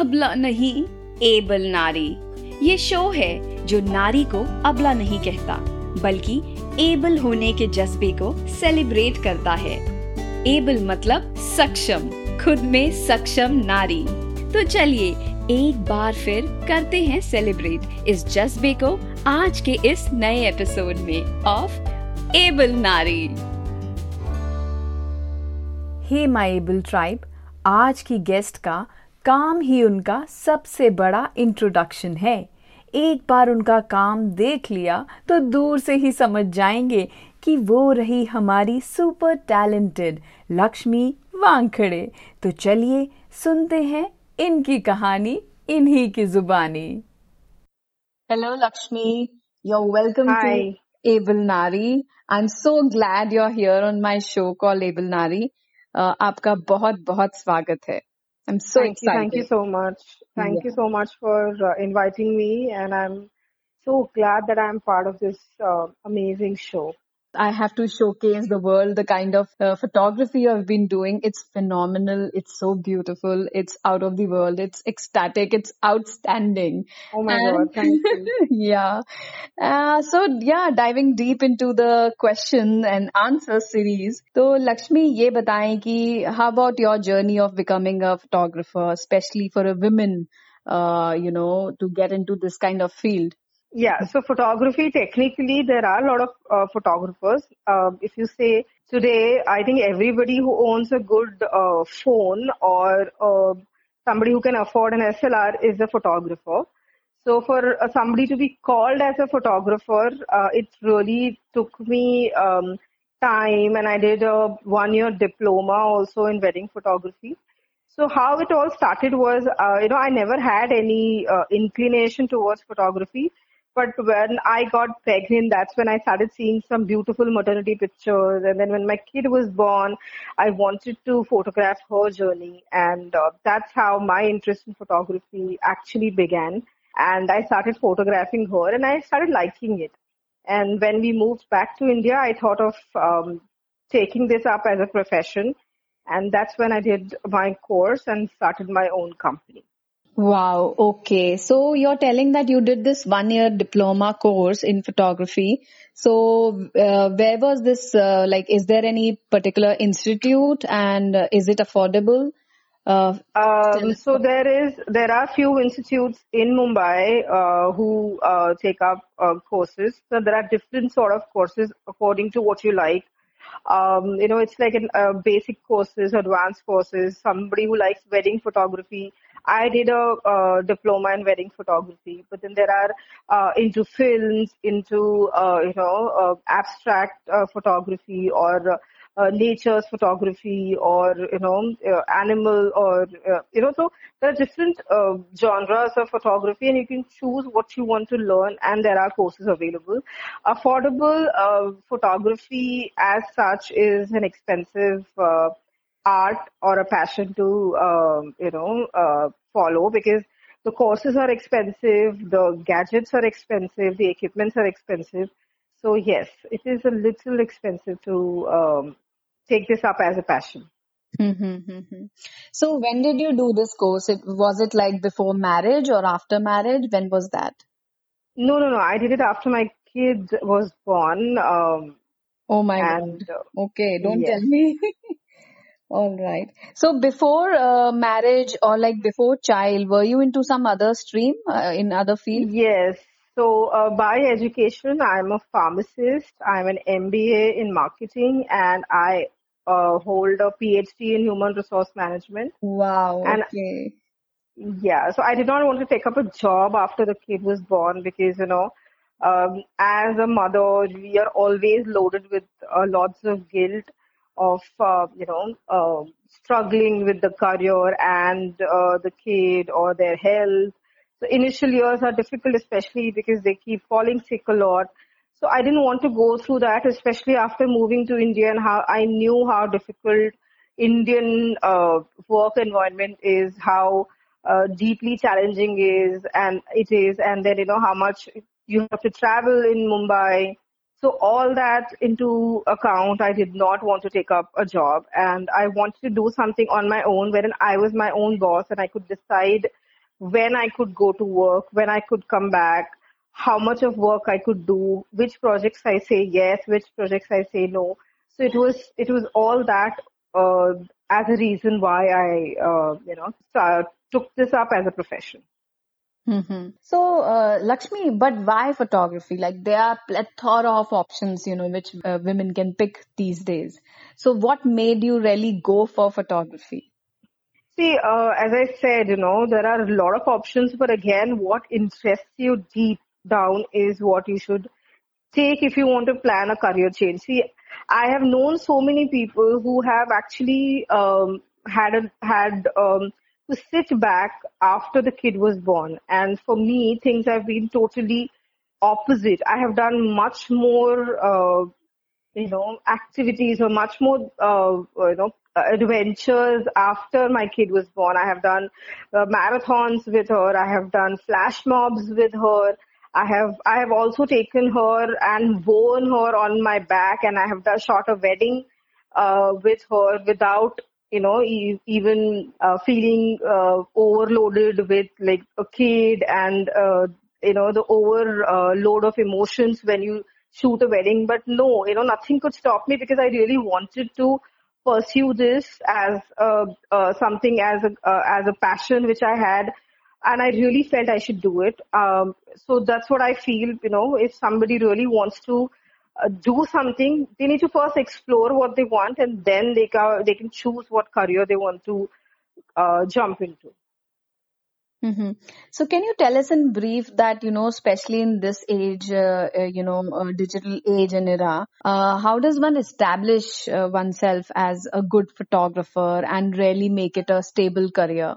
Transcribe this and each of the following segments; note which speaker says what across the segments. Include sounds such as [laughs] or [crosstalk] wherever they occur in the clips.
Speaker 1: अबला नहीं। एबल नारी। ये शो है जो नारी को अबला नहीं कहता, बल्कि एबल होने के जज्बे को सेलिब्रेट करता है। एबल मतलब सक्षम, खुद में सक्षम नारी। तो चलिए, एक बार फिर करते हैं सेलिब्रेट इस जज्बे को आज के इस नए एपिसोड में ऑफ़ एबल नारी।
Speaker 2: हे माय एबल ट्राइब, आज की गेस्ट का काम ही उनका सबसे बड़ा इंट्रोडक्शन है एक बार उनका काम देख लिया तो दूर से ही समझ जाएँगे कि वो रही हमारी सुपर टैलेंटेड लक्ष्मी वांखड़े तो चलिए सुनते हैं इनकी कहानी इन्हीं की जुबानी
Speaker 3: Hello, Lakshmi. You're welcome
Speaker 4: to
Speaker 3: to Able Nari. I'm so glad you're here here on show show call able Nari आपका बहुत बहुत स्वागत है. I'm so
Speaker 4: thank you,
Speaker 3: excited.
Speaker 4: thank you so much. Thank
Speaker 3: Yeah.
Speaker 4: you so much for uh, inviting me, and I'm so glad that I'm part of this uh, amazing show.
Speaker 3: I have to showcase the world the kind of uh, photography I've been doing. It's phenomenal. It's so beautiful. It's out of the world. It's ecstatic. It's outstanding.
Speaker 4: Oh my
Speaker 3: and,
Speaker 4: God. Thank you. [laughs]
Speaker 3: yeah. Uh, so yeah, diving deep into the question and answer series. So Lakshmi, ye bataye ki, how about your journey of becoming a photographer, especially for a woman, uh, you know, to get into this kind of field?
Speaker 4: Yeah, so photography, technically, there are a lot of uh, photographers. Um, if you say today, I think everybody who owns a good uh, phone or uh, somebody who can afford an SLR is a photographer. So for uh, somebody to be called as a photographer, uh, it really took me um, time and I did a one year diploma also in wedding photography. So how it all started was, uh, you know, I never had any inclination towards photography. But when I got pregnant, that's when I started seeing some beautiful maternity pictures. And then when my kid was born, I wanted to photograph her journey. And uh, that's how my interest in photography actually began. And I started photographing her and I started liking it. And when we moved back to India, I thought of um, taking this up as a profession. And that's when I did my course and started my own company.
Speaker 3: Wow. Okay. So you're telling that you did this one year diploma course in photography. So uh, where was this? Uh, like, is there any particular institute and uh, is it affordable? Uh,
Speaker 4: Um, so there is there are few institutes in Mumbai uh, who uh, take up uh, courses. So there are different sort of courses according to what you like. Um, you know, it's like an, uh, basic courses, advanced courses. Somebody who likes wedding photography. I did a uh, diploma in wedding photography, but then there are uh, into films, into uh, you know uh, abstract uh, photography or uh, nature's photography or you know animal or uh, you know so there are different uh, genres of photography and you can choose what you want to learn and there are courses available. Affordable uh, photography as such is an expensive uh, art or a passion to um, you know uh, follow because the courses are expensive the gadgets are expensive the equipments are expensive so yes it is a little expensive to um, take this up as a passion.
Speaker 3: Mm-hmm. So when did you do this course? It, was it like before marriage or after marriage? When was that?
Speaker 4: No, no, no. I did it after my kid was born. Um,
Speaker 3: Oh my
Speaker 4: and
Speaker 3: god.
Speaker 4: uh,
Speaker 3: Okay, don't
Speaker 4: yes.
Speaker 3: tell me. [laughs] All right. So before uh, marriage or like before child, were you into some other stream uh, in other field?
Speaker 4: yes. So uh, by education, I'm a pharmacist. I'm an MBA in marketing, and I uh, hold a PhD in human resource management.
Speaker 3: Wow.
Speaker 4: And-
Speaker 3: Okay.
Speaker 4: Yeah, so I did not want to take up a job after the kid was born because, you know, um, as a mother, we are always loaded with uh, lots of guilt of, uh, you know, uh, struggling with the career and uh, the kid or their health. So initial years are difficult, especially because they keep falling sick a lot. So I didn't want to go through that, especially after moving to India and how I knew how difficult Indian uh, work environment is, how uh, deeply challenging is and it is, and then you know how much you have to travel in Mumbai. So all that into account, I did not want to take up a job, and I wanted to do something on my own, wherein I was my own boss and I could decide when I could go to work, when I could come back, how much of work I could do, which projects I say yes, which projects I say no. So it was it was all that uh, as a reason why I uh, you know start, took this up as a profession.
Speaker 3: Mm-hmm. So, uh, Lakshmi, but why photography? Like there are plethora of options, you know, which uh, women can pick these days. So, what made you really go for photography?
Speaker 4: See, uh, as I said, you know, there are a lot of options, but again, what interests you deep down is what you should take if you want to plan a career change. See, I have known so many people who have actually um, had a, had um, to sit back after the kid was born, and for me, things have been totally opposite. I have done much more, uh, you know, activities or much more, uh, you know, adventures after my kid was born. I have done uh, marathons with her. I have done flash mobs with her. I have I have also taken her and worn her on my back, and I have done, shot a wedding uh, with her without you know e- even uh, feeling uh, overloaded with like a kid and uh, you know the overload of emotions when you shoot a wedding. But no, you know nothing could stop me because I really wanted to pursue this as a, uh, something as a uh, as a passion which I had and I really felt I should do it. Um, so that's what I feel. You know, if somebody really wants to uh, do something, they need to first explore what they want, and then they can they can choose what career they want to uh, jump into.
Speaker 3: Mm-hmm. So, can you tell us in brief that you know, especially in this age, uh, uh you know, uh, digital age and era, uh, how does one establish oneself as a good photographer and really make it a stable career?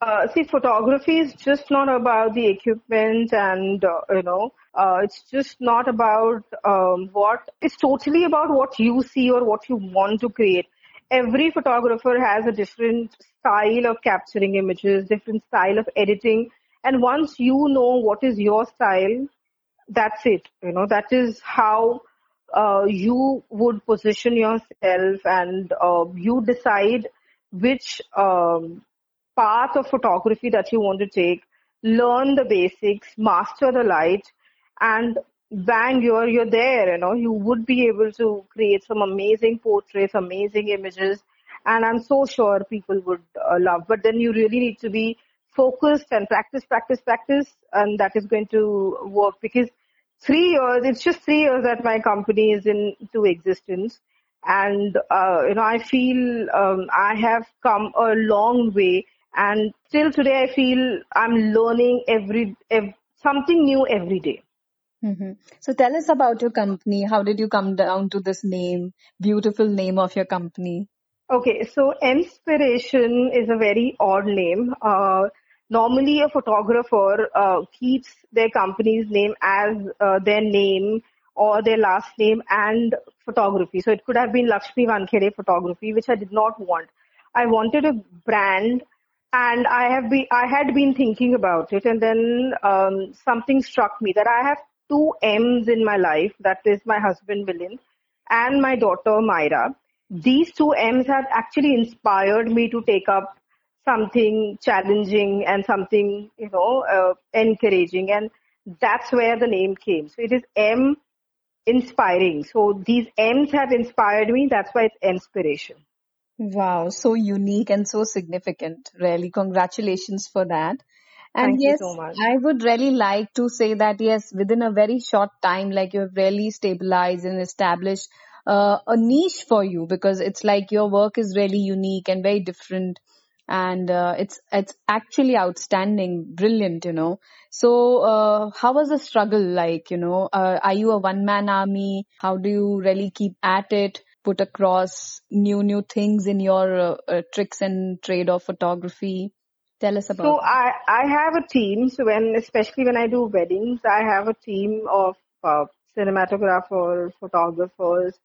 Speaker 4: Uh, see, photography is just not about the equipment and, uh, you know, uh, it's just not about um, what, it's totally about what you see or what you want to create. Every photographer has a different style of capturing images, different style of editing. And once you know what is your style, that's it. You know, that is how uh, you would position yourself and uh, you decide which um, path of photography that you want to take, learn the basics, master the light, and bang, you're, you're there, you know, you would be able to create some amazing portraits, amazing images, and I'm so sure people would uh, love. But then you really need to be focused and practice, practice, practice, and that is going to work because three years, it's just three years that my company is into existence. And, uh, you know, I feel um, I have come a long way and till today, I feel I'm learning every, every something new every day.
Speaker 3: Mm-hmm. So tell us about your company. How did you come down to this name, beautiful name of your company?
Speaker 4: Okay, so Inspiration is a very odd name. Uh, normally, a photographer uh, keeps their company's name as uh, their name or their last name and photography. So it could have been Lakshmi Wankhede Photography, which I did not want. I wanted a brand and I have been I had been thinking about it, and then um, something struck me that I have two M's in my life. That is my husband Milind and my daughter Myra. These two M's have actually inspired me to take up something challenging and something you know uh, encouraging, and that's where the name came. So it is M inspiring. So these M's have inspired me. That's why it's inspiration.
Speaker 3: Wow, so unique and so significant. Really, congratulations for that. And
Speaker 4: Thank
Speaker 3: yes,
Speaker 4: so.
Speaker 3: I would really like to say that yes, within a very short time, like you have really stabilized and established uh, a niche for you because it's like your work is really unique and very different. And uh, it's it's actually outstanding brilliant you know. So uh, how was the struggle like you know? Uh, are you a one man army? How do you really keep at it? Put across new new things in your uh, uh, tricks and trade of photography tell us about
Speaker 4: so i i have a team. So when especially when i do weddings i have a team of uh, cinematographers photographers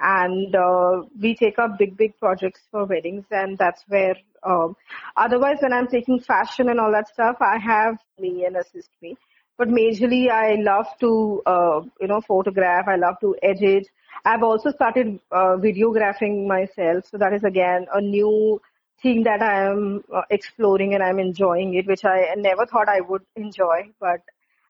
Speaker 4: and uh, we take up big big projects for weddings and that's where um, otherwise when i'm taking fashion and all that stuff i have me and assist me. But majorly i love to uh, you know photograph i love to edit. I've also started uh, videographing myself. So that is again a new thing that I am uh, exploring and I'm enjoying it, which I never thought I would enjoy, but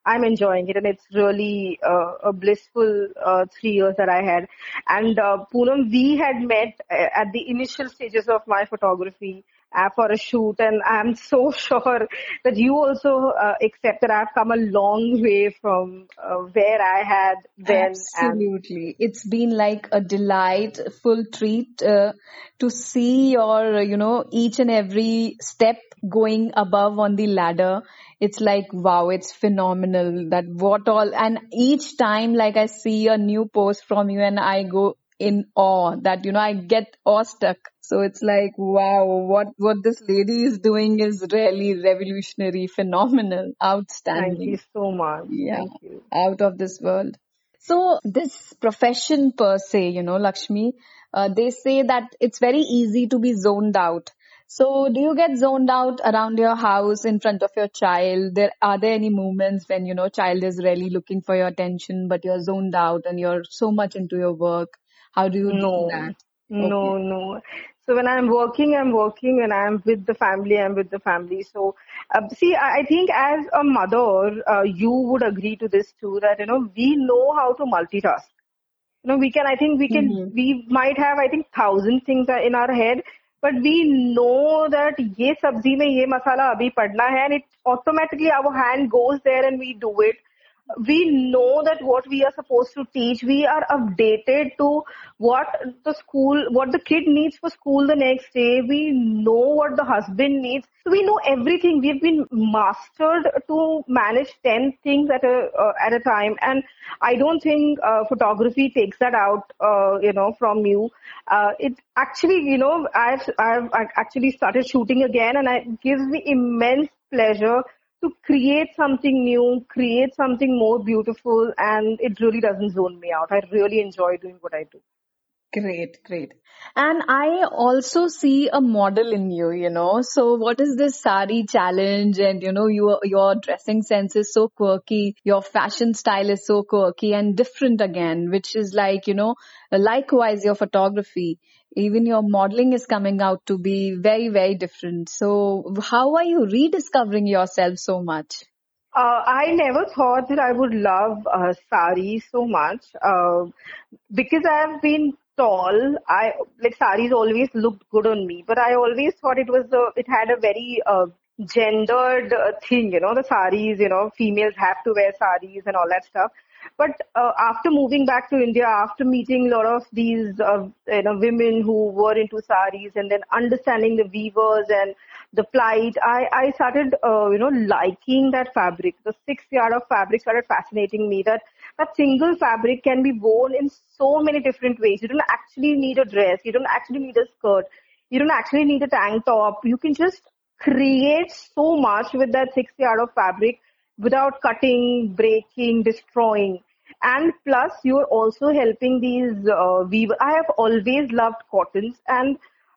Speaker 4: I'm enjoying it and it's really uh, a blissful uh, three years that I had. And uh, Poonam, we had met uh, at the initial stages of my photography uh, for a shoot and I'm [laughs] so sure that you also uh, accept that I've come a long way from uh, where I had then.
Speaker 3: Absolutely. It's been like a delightful treat uh, to see your, you know, each and every step going above on the ladder. It's like, wow, it's phenomenal that what all, and each time like I see a new post from you and I go in awe that, you know, I get awestruck. So it's like, wow, what, what this lady is doing is really revolutionary, phenomenal, outstanding.
Speaker 4: Thank you so much.
Speaker 3: Yeah.
Speaker 4: Thank you.
Speaker 3: Out of this world. So this profession per se, you know, Lakshmi, uh, they say that it's very easy to be zoned out. So do you get zoned out around your house in front of your child? There are there any moments when you know child is really looking for your attention, but you're zoned out and you're so much into your work? How do you
Speaker 4: No,
Speaker 3: do that?
Speaker 4: no, no. So when I'm working, I'm working. When I'm with the family, I'm with the family. So, uh, see, I I think as a mother, uh, you would agree to this too, that, you know, we know how to multitask. You know, we can, I think we can,
Speaker 3: Mhm.
Speaker 4: we might have, I think, thousand things are in our head, but we know that ये सब्जी में ये मसाला अभी पड़ना है and it automatically our hand goes there and we do it. We know that what we are supposed to teach, we are updated to what the school, what the kid needs for school the next day. We know what the husband needs. So we know everything. We've been mastered to manage 10 things at a, uh, at a time. And I don't think uh, photography takes that out, uh, you know, from you. Uh, it actually, you know, I've, I've I've actually started shooting again and it gives me immense pleasure to create something new, create something more beautiful, and it really doesn't zone me out. I really enjoy doing what I do.
Speaker 3: Great, great. And I also see a model in you, you know. So what is this sari challenge? And you know, your, your dressing sense is so quirky. Your fashion style is so quirky and different again, which is like, you know, likewise your photography. Even your modeling is coming out to be very, very different. So how are you rediscovering yourself so much?
Speaker 4: Uh, I never thought that I would love uh, sari so much uh, because I've been tall. I like saris always looked good on me, but I always thought it was a, it had a very uh, gendered uh, thing. You know, the saris. You know, females have to wear saris and all that stuff. But uh, after moving back to India, after meeting a lot of these uh, you know women who were into saris and then understanding the weavers and the plight, I I started uh, you know liking that fabric. The six yard of fabric started fascinating me. That that single fabric can be worn in so many different ways. You don't actually need a dress. You don't actually need a skirt. You don't actually need a tank top. You can just create so much with that six yard of fabric without cutting, breaking, destroying. And plus, you're also helping these uh, weavers. I have always loved cottons, and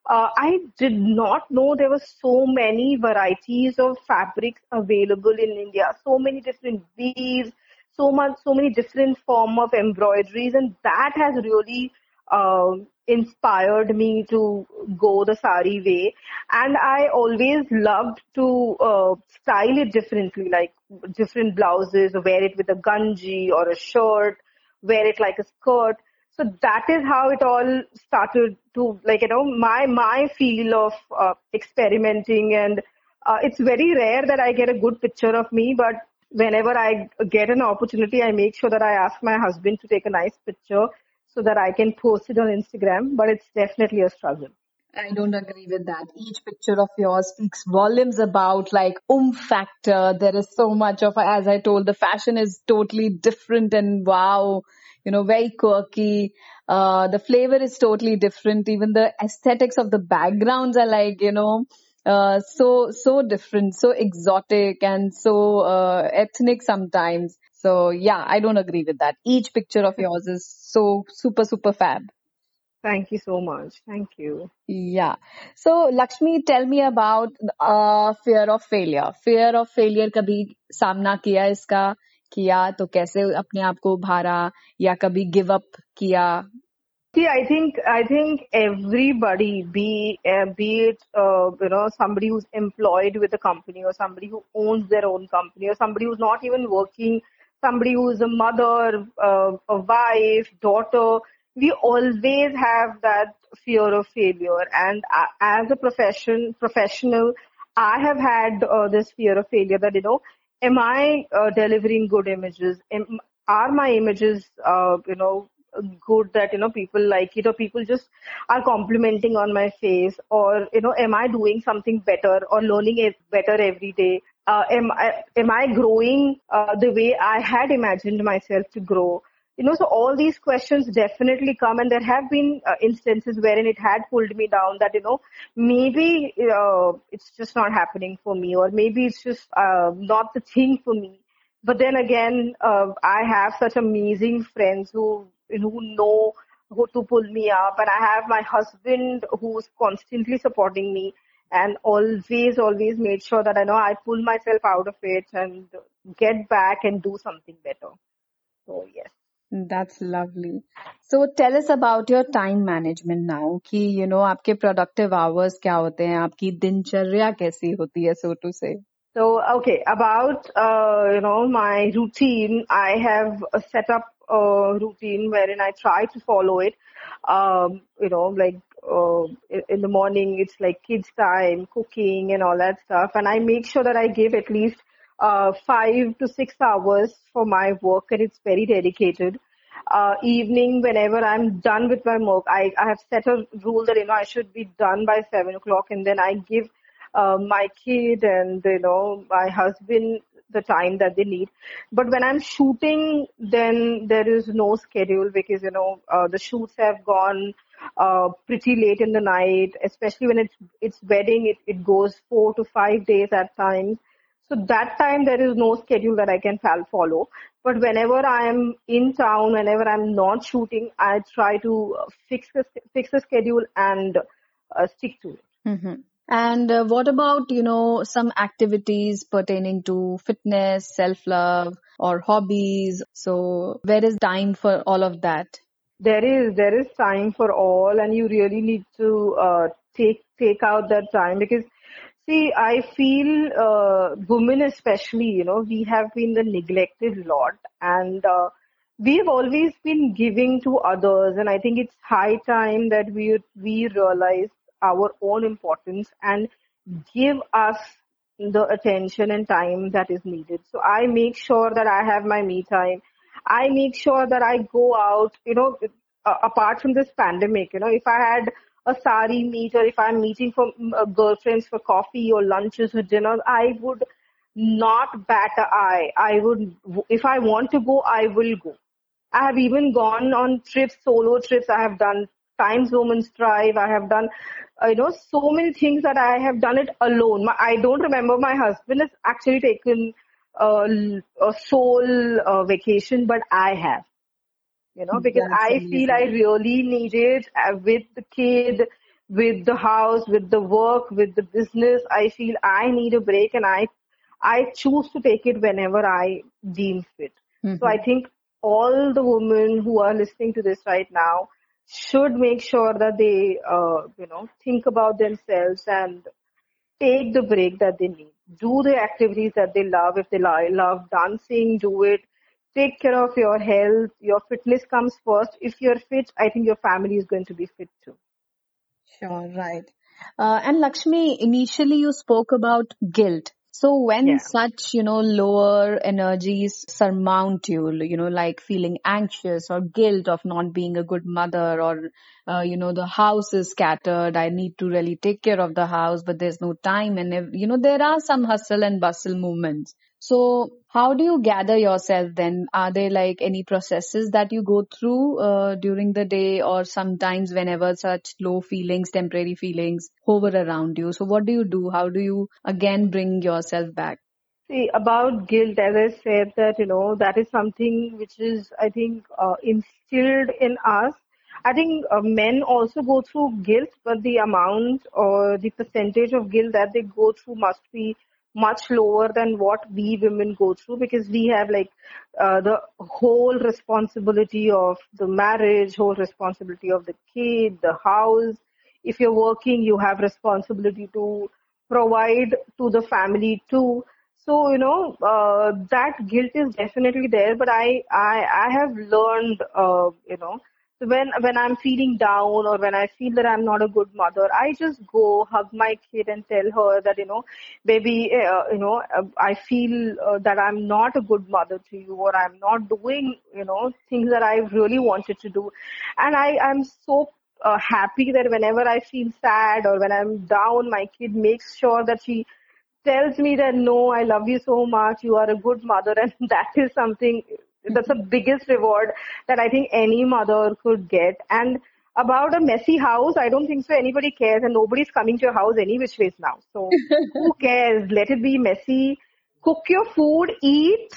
Speaker 4: uh, I did not know there were so many varieties of fabrics available in India. So many different weaves, so much, so many different form of embroideries, and that has really um inspired me to go the sari way. And I always loved to uh, style it differently, like different blouses, wear it with a ganji or a shirt, wear it like a skirt. So that is how it all started to like, you know, my, my feel of uh, experimenting and uh, it's very rare that I get a good picture of me, but whenever I get an opportunity, I make sure that I ask my husband to take a nice picture so that I can post it on Instagram, but it's definitely a struggle.
Speaker 3: I don't agree with that. Each picture of yours speaks volumes about like oomph factor. There is so much of, as I told, the fashion is totally different and wow, you know, very quirky. Uh, the flavor is totally different. Even the aesthetics of the backgrounds are like, you know, uh, so, so different, so exotic and so, uh, ethnic sometimes. So yeah, I don't agree with that. Each picture of yours is so super, super fab.
Speaker 4: Thank you so much. Thank you.
Speaker 3: Yeah. So Lakshmi, tell me about uh, fear of failure. Fear of failure कभी सामना किया इसका किया तो कैसे अपने आप को भारा या कभी गिव अप किया
Speaker 4: See, I think I think everybody, be uh, be it uh, you know somebody who's employed with a company or somebody who owns their own company or somebody who's not even working, somebody who's a mother, uh, a wife, daughter, we always have that fear of failure. And uh, as a profession professional, I have had uh, this fear of failure that you know, am I uh, delivering good images? Am, are my images, uh, you know, good that you know people like it or people just are complimenting on my face or you know am i doing something better or learning better every day uh, am i am i growing uh, the way i had imagined myself to grow? You know so all these questions definitely come and there have been uh, instances wherein it had pulled me down that you know maybe uh, it's just not happening for me or maybe it's just uh, not the thing for me. But then again, I have such amazing friends who who know who to pull me up, and I have my husband who's constantly supporting me and always, always made sure that I know I pull myself out of it and get back and do something better. So yes.
Speaker 3: That's lovely. So tell us about your time management now कि you know आपके productive hours क्या होते हैं आपकी दिनचर्या कैसी होती है so to say
Speaker 4: So, okay, about, uh, you know, my routine, I have set up a routine wherein I try to follow it. Um, you know, like, uh, in the morning, it's like kids time, cooking and all that stuff. And I make sure that I give at least, uh, five to six hours for my work and it's very dedicated. Uh, evening, whenever I'm done with my work, I, I have set a rule that, you know, I should be done by seven o'clock and then I give uh, my kid and you know my husband the time that they need. But when I'm shooting, then there is no schedule because you know uh, the shoots have gone uh, pretty late in the night, especially when it's it's wedding. It it goes four to five days at times. So that time there is no schedule that I can follow. But whenever I am in town, whenever I'm not shooting, I try to fix the fix the schedule and uh, stick to it.
Speaker 3: Mm-hmm. And uh, what about, you know, some activities pertaining to fitness, self-love or hobbies? So where is time for all of that?
Speaker 4: There is, there is time for all and you really need to uh, take, take out that time because see, I feel uh, women especially, you know, we have been the neglected lot and uh, we've always been giving to others and I think it's high time that we, we realize our own importance and give us the attention and time that is needed. So I make sure that I have my me time. I make sure that I go out, you know, apart from this pandemic, you know, if I had a sari meet or if I'm meeting for uh, girlfriends for coffee or lunches or dinner, I would not bat an eye. I would, if I want to go, I will go. I have even gone on trips, solo trips. I have done Times Women's Drive. I have done, uh, you know, so many things that I have done it alone. My, I don't remember my husband has actually taken uh, a sole uh, vacation, but I have. You know, because That's I amazing. feel I really needed uh, with the kid, with the house, with the work, with the business. I feel I need a break, and I I choose to take it whenever I deem fit. Mm-hmm. So I think all the women who are listening to this right now should make sure that they, uh, you know, think about themselves and take the break that they need. Do the activities that they love. If they love dancing, do it. Take care of your health. Your fitness comes first. If you're fit, I think your family is going to be fit too.
Speaker 3: Sure, right. Uh, and Lakshmi, initially you spoke about guilt. So when yeah. such, you know, lower energies surmount you, you know, like feeling anxious or guilt of not being a good mother or, uh, you know, the house is scattered. I need to really take care of the house, but there's no time. And, if, you know, there are some hustle and bustle movements. So how do you gather yourself then? Are there like any processes that you go through uh, during the day or sometimes whenever such low feelings, temporary feelings hover around you? So what do you do? How do you again bring yourself back?
Speaker 4: See, about guilt, as I said that, you know, that is something which is, I think, uh, instilled in us. I think uh, men also go through guilt, but the amount or the percentage of guilt that they go through must be much lower than what we women go through because we have like uh, the whole responsibility of the marriage, whole responsibility of the kid, the house. If you're working, you have responsibility to provide to the family too. So you know uh, that guilt is definitely there, but I I I have learned uh, you know when when I'm feeling down or when I feel that I'm not a good mother, I just go hug my kid and tell her that you know, baby, uh, you know, uh, I feel uh, that I'm not a good mother to you or I'm not doing you know things that I really wanted to do, and I I'm so uh, happy that whenever I feel sad or when I'm down, my kid makes sure that she tells me that no, I love you so much, you are a good mother, [laughs] and that is something that's the biggest reward that I think any mother could get. And about a messy house, I don't think so anybody cares and nobody's coming to your house any which ways now. So who [laughs] cares? Let it be messy. Cook your food, eat,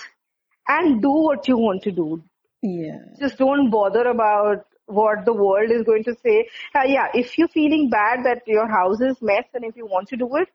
Speaker 4: and do what you want to do.
Speaker 3: Yeah.
Speaker 4: Just don't bother about what the world is going to say. Uh, yeah, if you're feeling bad that your house is mess and if you want to do it,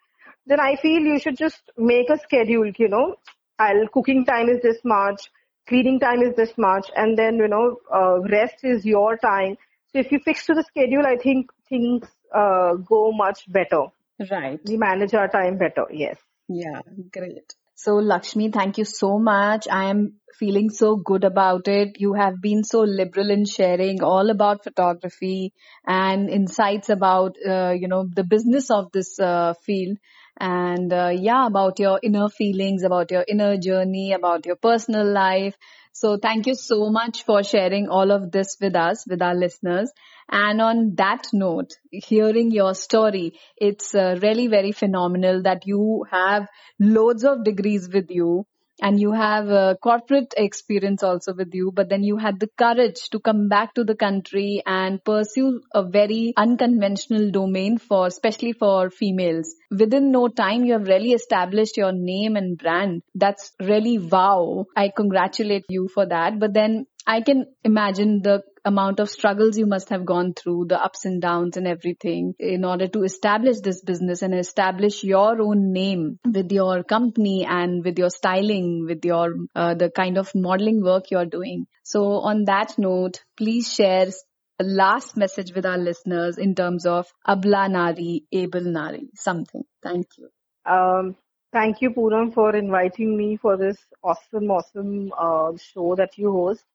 Speaker 4: then I feel you should just make a schedule, you know. I'll cooking time is this much cleaning time is this much and then you know uh, rest is your time. So if you fix to the schedule i think things uh, go much better.
Speaker 3: Right.
Speaker 4: We manage our time better yes.
Speaker 3: Yeah great. So lakshmi thank you so much. I am feeling so good about it. You have been so liberal in sharing all about photography and insights about uh, you know the business of this uh, field and uh, yeah, about your inner feelings, about your inner journey, about your personal life. So thank you so much for sharing all of this with us, with our listeners. And on that note, hearing your story, it's uh, really very phenomenal that you have loads of degrees with you and you have a corporate experience also with you, but then you had the courage to come back to the country and pursue a very unconventional domain for, especially for females. Within no time, you have really established your name and brand. That's really wow. I congratulate you for that. But then I can imagine the amount of struggles you must have gone through, the ups and downs and everything in order to establish this business and establish your own name with your company and with your styling, with your, uh, the kind of modeling work you're doing. So on that note, please share a last message with our listeners in terms of Abla Nari, Able Nari, something. Thank you.
Speaker 4: Um, thank you, Poonam, for inviting me for this awesome, awesome uh, show that you host.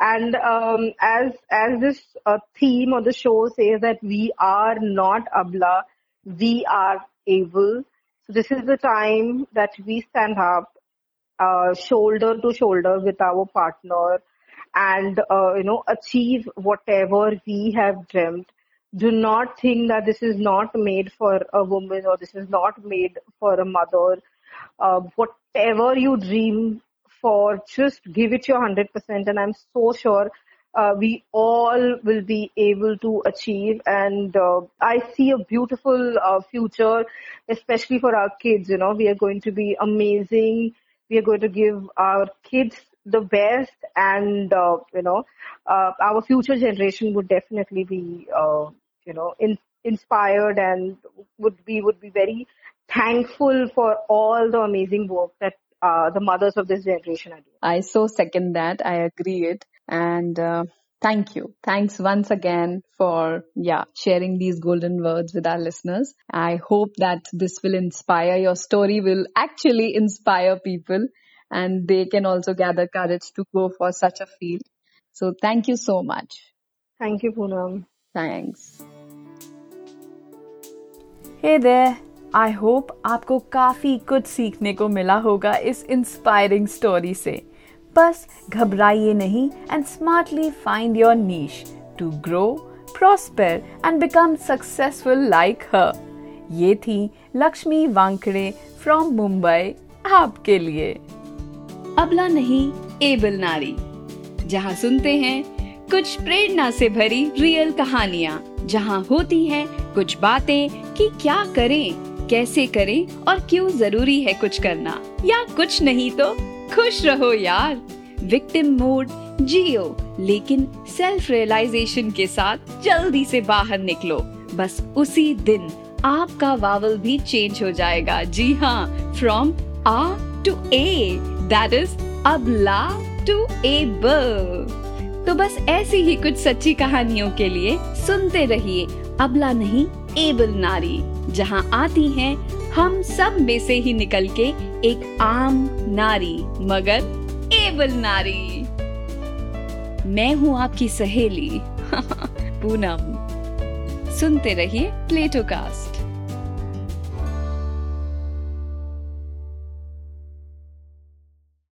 Speaker 4: And um, as as this uh, theme of the show says that we are not abla, we are able. So this is the time that we stand up, uh, shoulder to shoulder with our partner, and uh, you know achieve whatever we have dreamt. Do not think that this is not made for a woman or this is not made for a mother. Uh, whatever you dream for just give it your 100% and I'm so sure uh, we all will be able to achieve. And uh, I see a beautiful uh, future especially for our kids you know. We are going to be amazing. We are going to give our kids the best and uh, you know uh, our future generation would definitely be uh, you know in, inspired and would be would be very thankful for all the amazing work that uh, the mothers of this generation are doing.
Speaker 3: I so second that. I agree it. And uh, thank you. Thanks once again for, yeah, sharing these golden words with our listeners. I hope that this will inspire. Your story will actually inspire people and they can also gather courage to go for such a field. So thank you so much.
Speaker 4: Thank you, Poonam.
Speaker 3: Thanks.
Speaker 2: Hey there. I hope आपको काफ़ी कुछ सीखने को मिला होगा इस inspiring story से। बस घबराइए नहीं and smartly find your niche to grow prosper and become successful like her ये थी लक्ष्मी वांकड़े फ्रॉम मुंबई आपके लिए।
Speaker 1: अबला नहीं, एबल नारी। जहाँ सुनते हैं, कुछ प्रेरणा से भरी रियल कहानियाँ। जहाँ होती हैं कुछ बातें कि क्या करें। कैसे करें और क्यों ज़रूरी है कुछ करना? या कुछ नहीं तो खुश रहो यार। विक्टिम मोड जियो। लेकिन सेल्फ रियलाइजेशन के साथ जल्दी से बाहर निकलो। बस उसी दिन
Speaker 3: आपका वावल भी चेंज हो जाएगा। जी हाँ from uh to A that is अबला टू एबल तो बस ऐसी ही कुछ सच्ची कहानियों के लिए सुनते रहिए। अबला नहीं एबल नारी। जहाँ आती हैं, हम सब में से ही निकल के एक आम नारी, मगर एबल नारी। मैं हूँ आपकी सहेली, [laughs] पूनम। सुनते रहिए प्लेटो कास्ट।